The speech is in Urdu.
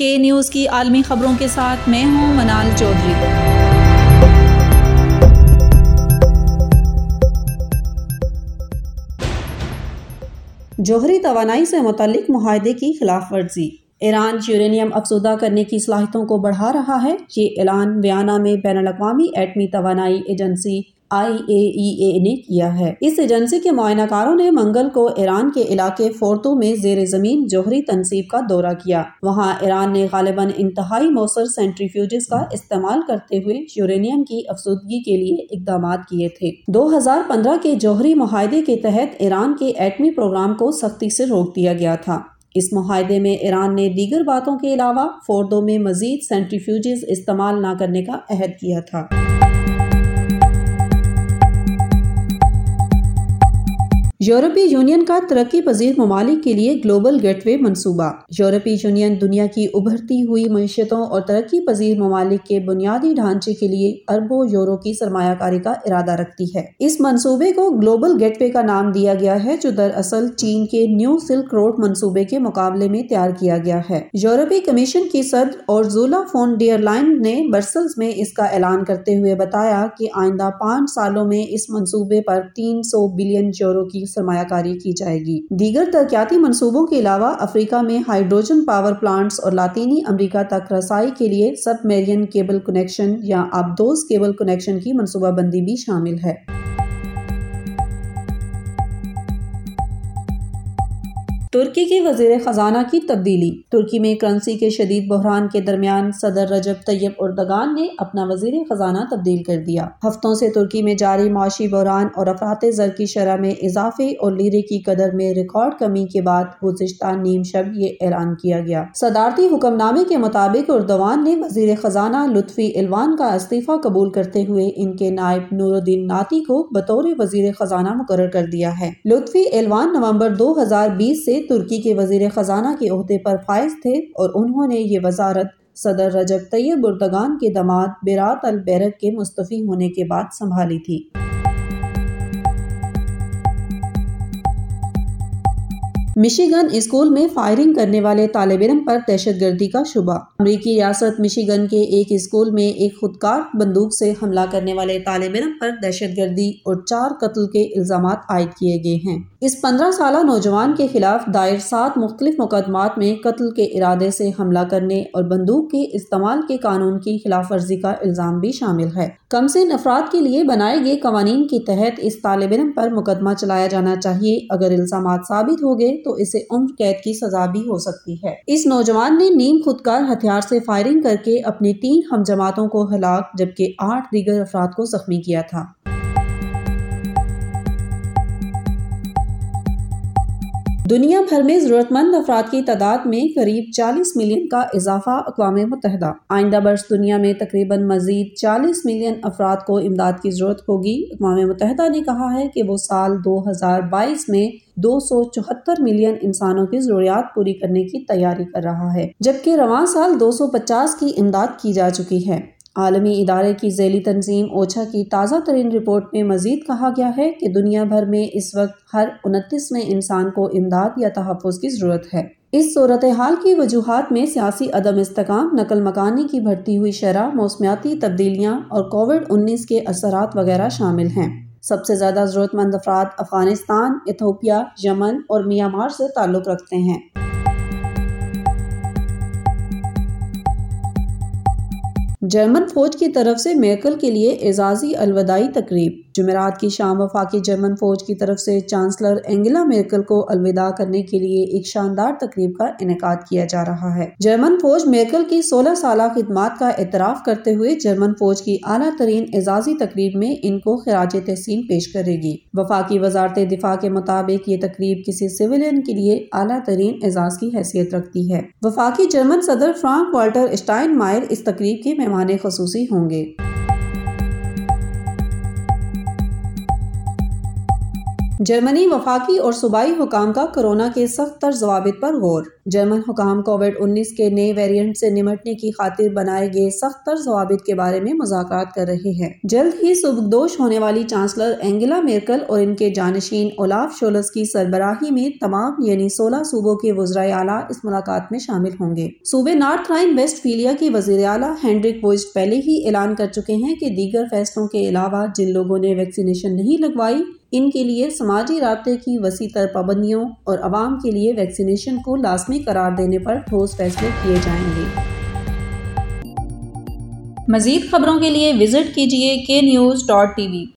کے نیوز کی عالمی خبروں کے ساتھ میں ہوں منال چودھری۔ جوہری توانائی سے متعلق معاہدے کی خلاف ورزی۔ ایران یورینیم افزودہ کرنے کی صلاحیتوں کو بڑھا رہا ہے۔ یہ اعلان ویانا میں بین الاقوامی ایٹمی توانائی ایجنسی آئی اے ای اے نے کیا ہے۔ اس ایجنسی کے معائنہ کاروں نے منگل کو ایران کے علاقے فورتو میں زیر زمین جوہری تنصیب کا دورہ کیا۔ وہاں ایران نے غالباً انتہائی مؤثر سینٹریفیوجز کا استعمال کرتے ہوئے یورینیم کی افزودگی کے لیے اقدامات کیے تھے۔ دو ہزار پندرہ کے جوہری معاہدے کے تحت ایران کے ایٹمی پروگرام کو سختی سے روک دیا گیا تھا۔ اس معاہدے میں ایران نے دیگر باتوں کے علاوہ فوردوں میں مزید سینٹریفیوجز استعمال نہ کرنے کا عہد کیا تھا۔ یورپی یونین کا ترقی پذیر ممالک کے لیے گلوبل گیٹ وے منصوبہ۔ یورپی یونین دنیا کی ابھرتی ہوئی معیشتوں اور ترقی پذیر ممالک کے بنیادی ڈھانچے کے لیے اربوں یورو کی سرمایہ کاری کا ارادہ رکھتی ہے۔ اس منصوبے کو گلوبل گیٹ وے کا نام دیا گیا ہے، جو دراصل چین کے نیو سلک روڈ منصوبے کے مقابلے میں تیار کیا گیا ہے۔ یورپی کمیشن کی صدر اور زولا فون ڈیئر لائن نے برسلز میں اس کا اعلان کرتے ہوئے بتایا کہ آئندہ پانچ سالوں میں اس منصوبے پر تین سو بلین یورو کی سرمایہ کاری کی جائے گی۔ دیگر ترقیاتی منصوبوں کے علاوہ افریقہ میں ہائیڈروجن پاور پلانٹس اور لاطینی امریکہ تک رسائی کے لیے سب میرین کیبل کنیکشن یا آبدوز کیبل کنیکشن کی منصوبہ بندی بھی شامل ہے۔ ترکی کی وزیر خزانہ کی تبدیلی۔ ترکی میں کرنسی کے شدید بحران کے درمیان صدر رجب طیب اردگان نے اپنا وزیر خزانہ تبدیل کر دیا۔ ہفتوں سے ترکی میں جاری معاشی بحران اور افراد زر کی شرح میں اضافے اور لیرے کی قدر میں ریکارڈ کمی کے بعد گزشتہ نیم شب یہ اعلان کیا گیا۔ صدارتی حکم نامے کے مطابق اردوان نے وزیر خزانہ لطفی الوان کا استعفی قبول کرتے ہوئے ان کے نائب نور الدین ناتی کو بطور وزیر خزانہ مقرر کر دیا ہے۔ لطفی الوان نومبر دو ہزار بیس سے ترکی کے وزیر خزانہ کے عہدے پر فائز تھے اور انہوں نے یہ وزارت صدر رجب طیب اردگان کے دماد بیرات البیرک کے مستفی ہونے کے بعد سنبھالی تھی۔ مشیگن اسکول میں فائرنگ کرنے والے طالب علم پر دہشت گردی کا شبہ امریکی ریاست مشیگن کے ایک اسکول میں ایک خودکار بندوق سے حملہ کرنے والے طالب علم پر دہشت گردی اور چار قتل کے الزامات عائد کیے گئے ہیں۔ اس پندرہ سالہ نوجوان کے خلاف دائر سات مختلف مقدمات میں قتل کے ارادے سے حملہ کرنے اور بندوق کے استعمال کے قانون کی خلاف ورزی کا الزام بھی شامل ہے۔ کم سے افراد کے لیے بنائے گئے قوانین کے تحت اس طالب علم پر مقدمہ چلایا جانا چاہیے۔ اگر الزامات ثابت ہو گئے تو اسے عمر قید کی سزا بھی ہو سکتی ہے۔ اس نوجوان نے نیم خودکار ہتھیار سے فائرنگ کر کے اپنی تین ہم جماعتوں کو ہلاک، جبکہ آٹھ دیگر افراد کو زخمی کیا تھا۔ دنیا بھر میں ضرورت مند افراد کی تعداد میں قریب چالیس ملین کا اضافہ اقوام متحدہ۔ آئندہ برس دنیا میں تقریباً مزید چالیس ملین افراد کو امداد کی ضرورت ہوگی۔ اقوام متحدہ نے کہا ہے کہ وہ سال دو ہزار بائیس میں دو سو چوہتر ملین انسانوں کی ضروریات پوری کرنے کی تیاری کر رہا ہے، جبکہ رواں سال دو سو پچاس کی امداد کی جا چکی ہے۔ عالمی ادارے کی ذیلی تنظیم اوچھا کی تازہ ترین رپورٹ میں مزید کہا گیا ہے کہ دنیا بھر میں اس وقت ہر انتیسویں انسان کو امداد یا تحفظ کی ضرورت ہے۔ اس صورتحال کی وجوہات میں سیاسی عدم استحکام نقل مکانی کی بڑھتی ہوئی شرح، موسمیاتی تبدیلیاں اور کووڈ انیس کے اثرات وغیرہ شامل ہیں۔ سب سے زیادہ ضرورت مند افراد افغانستان، ایتھوپیا، یمن اور میامار سے تعلق رکھتے ہیں۔ جرمن فوج کی طرف سے میرکل کے لیے اعزازی الوداعی تقریب۔ جمعرات کی شام وفاقی جرمن فوج کی طرف سے چانسلر انگلا میرکل کو الوداع کرنے کے لیے ایک شاندار تقریب کا انعقاد کیا جا رہا ہے۔ جرمن فوج میرکل کی سولہ سالہ خدمات کا اعتراف کرتے ہوئے جرمن فوج کی اعلیٰ ترین اعزازی تقریب میں ان کو خراج تحسین پیش کرے گی۔ وفاقی وزارت دفاع کے مطابق یہ تقریب کسی سویلین کے لیے اعلیٰ ترین اعزاز کی حیثیت رکھتی ہے۔ وفاقی جرمن صدر فرانک والٹر اسٹائن مائر اس تقریب کے مہمان خصوصی ہوں گے۔ جرمنی وفاقی اور صوبائی حکام کا کرونا کے سخت تر ضوابط پر غور۔ جرمن حکام کووڈ انیس کے نئے ویریئنٹ سے نمٹنے کی خاطر بنائے گئے سخت تر ضوابط کے بارے میں مذاکرات کر رہے ہیں۔ جلد ہی سبکدوش ہونے والی چانسلر اینگلا میرکل اور ان کے جانشین اولاف شولس کی سربراہی میں تمام یعنی سولہ صوبوں کے وزرائے اعلیٰ اس ملاقات میں شامل ہوں گے۔ صوبے نارتھ رائن ویسٹ فیلیا کے وزیر اعلیٰ ہینڈرک ووسٹ پہلے ہی اعلان کر چکے ہیں کہ دیگر فیصلوں کے علاوہ جن لوگوں نے ویکسینیشن نہیں لگوائی ان کے لیے سماجی رابطے کی وسیع تر پابندیوں اور عوام کے لیے ویکسینیشن کو لازمی قرار دینے پر ٹھوس فیصلے کیے جائیں گے۔ مزید خبروں کے لیے وزٹ کیجیے کے نیوز ڈاٹ ٹی وی